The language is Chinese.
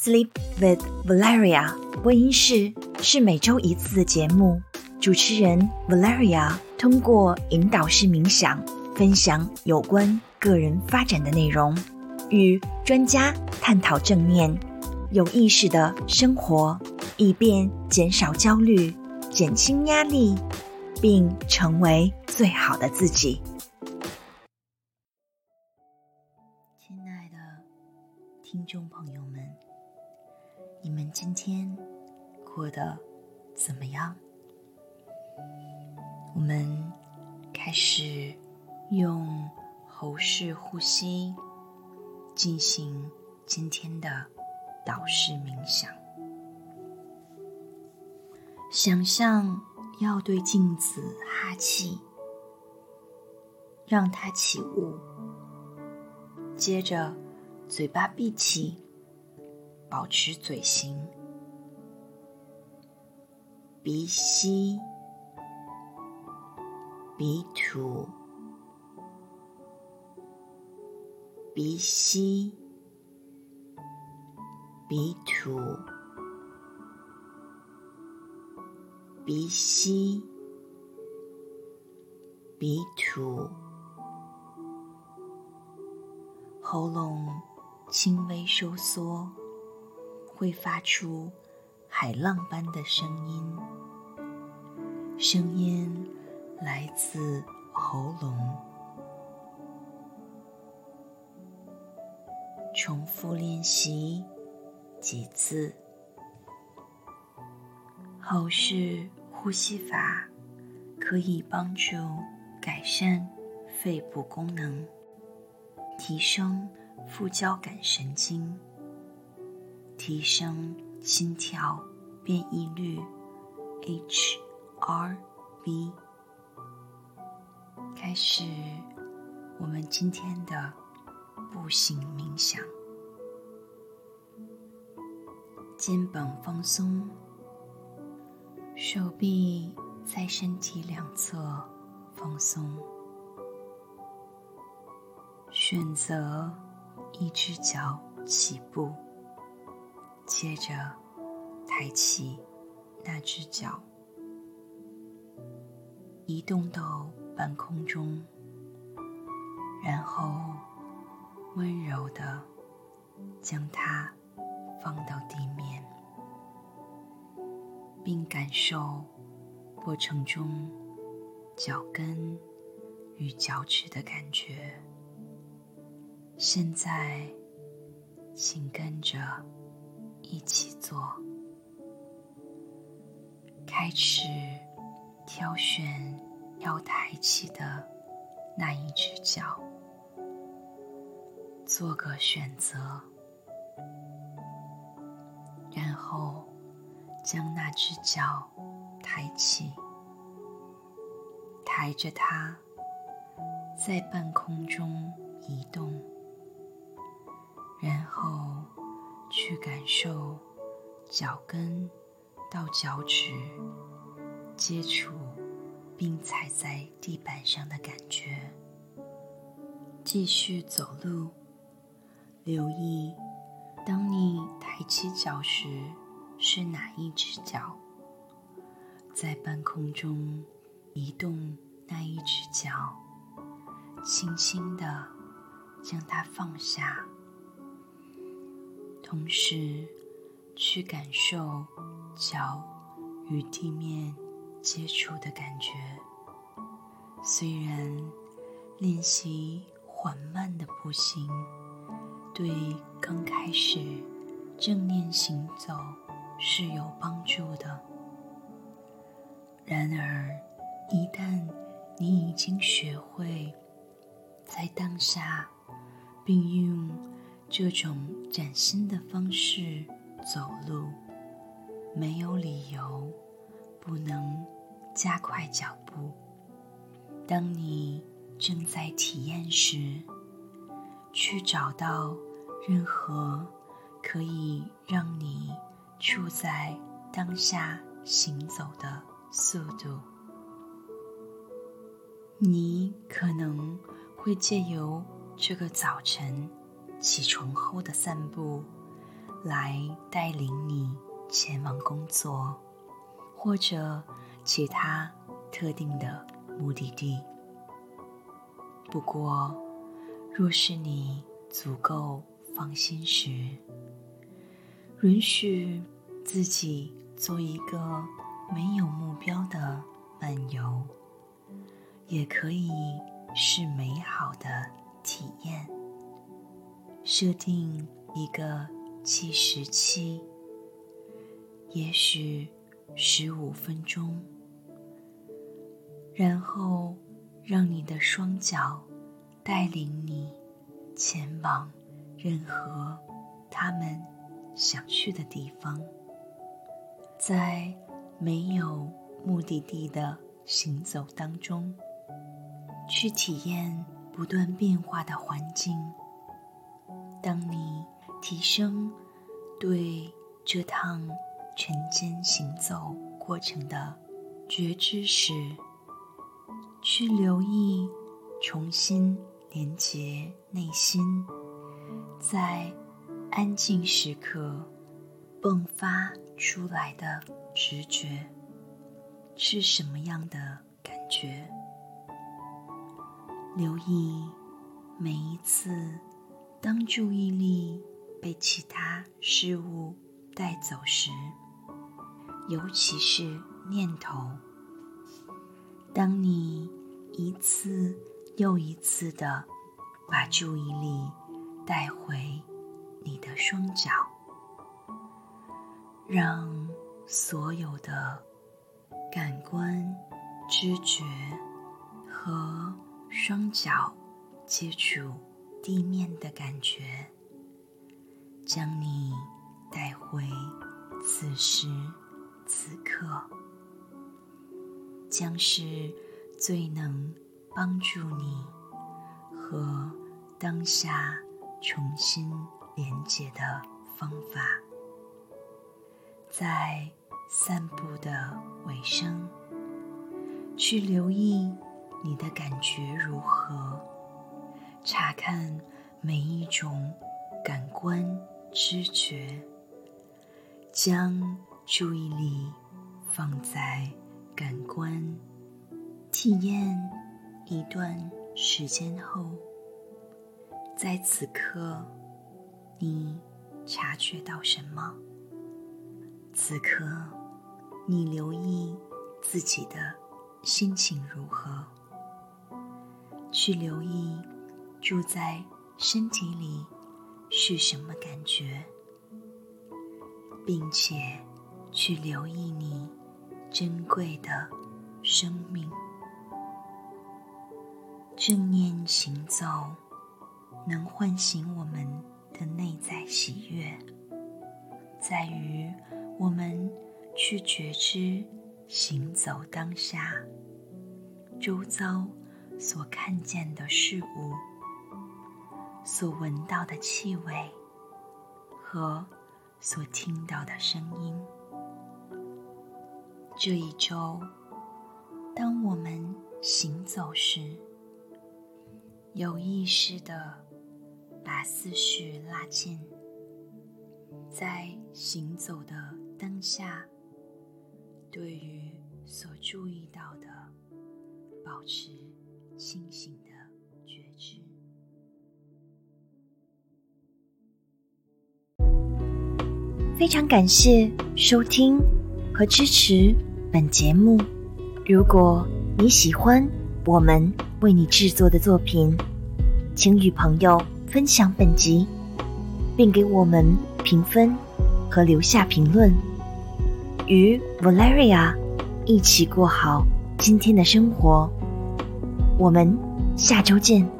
Sleep with Valeria 播音室是每周一次的节目，主持人 Valeria 通过引导式冥想，分享有关个人发展的内容，与专家探讨正念、有意识的生活，以便减少焦虑、减轻压力，并成为最好的自己。亲爱的听众朋友们。你们今天过得怎么样？我们开始用喉式呼吸进行今天的导式冥想。想象要对镜子哈气，让它起雾，接着嘴巴闭起。保持嘴型，鼻吸，鼻吐，鼻吸，鼻吐，鼻吸，鼻吐，喉咙轻微收缩。会发出海浪般的声音，声音来自喉咙。重复练习几次。喉式呼吸法可以帮助改善肺部功能，提升副交感神经。提升心跳变异率 （HRV）。开始我们今天的步行冥想，肩膀放松，手臂在身体两侧放松，选择一只脚起步。接着，抬起那只脚，移动到半空中，然后温柔的将它放到地面，并感受过程中脚跟与脚趾的感觉。现在，请跟着。一起做，开始挑选要抬起的那一只脚，做个选择，然后将那只脚抬起，抬着它在半空中移动，然后。去感受脚跟到脚趾接触并踩在地板上的感觉。继续走路，留意当你抬起脚时是哪一只脚，在半空中移动那一只脚，轻轻的将它放下。同时，去感受脚与地面接触的感觉。虽然练习缓慢的步行对刚开始正念行走是有帮助的，然而一旦你已经学会在当下，并用。这种崭新的方式走路，没有理由不能加快脚步。当你正在体验时，去找到任何可以让你处在当下行走的速度。你可能会借由这个早晨。起床后的散步，来带领你前往工作，或者其他特定的目的地。不过，若是你足够放心时，允许自己做一个没有目标的漫游，也可以是美好的体验。设定一个计时器，也许十五分钟，然后让你的双脚带领你前往任何他们。想去的地方，在没有目的地的行走当中，去体验不断变化的环境。当你提升对这趟晨间行走过程的觉知时，去留意重新连接内心，在。安静时刻迸发出来的直觉是什么样的感觉？留意每一次当注意力被其他事物带走时，尤其是念头。当你一次又一次的把注意力带回。你的双脚，让所有的感官、知觉和双脚接触地面的感觉，将你带回此时此刻，将是最能帮助你和当下重新。连接的方法，在散步的尾声，去留意你的感觉如何，查看每一种感官知觉，将注意力放在感官体验一段时间后，在此刻。你察觉到什么？此刻，你留意自己的心情如何？去留意住在身体里是什么感觉，并且去留意你珍贵的生命。正念行走能唤醒我们。的内在喜悦，在于我们去觉知行走当下周遭所看见的事物、所闻到的气味和所听到的声音。这一周，当我们行走时，有意识的。把思绪拉近，在行走的当下，对于所注意到的，保持清醒的非常感谢收听和支持本节目。如果你喜欢我们为你制作的作品，请与朋友。分享本集，并给我们评分和留下评论，与 Valeria 一起过好今天的生活。我们下周见。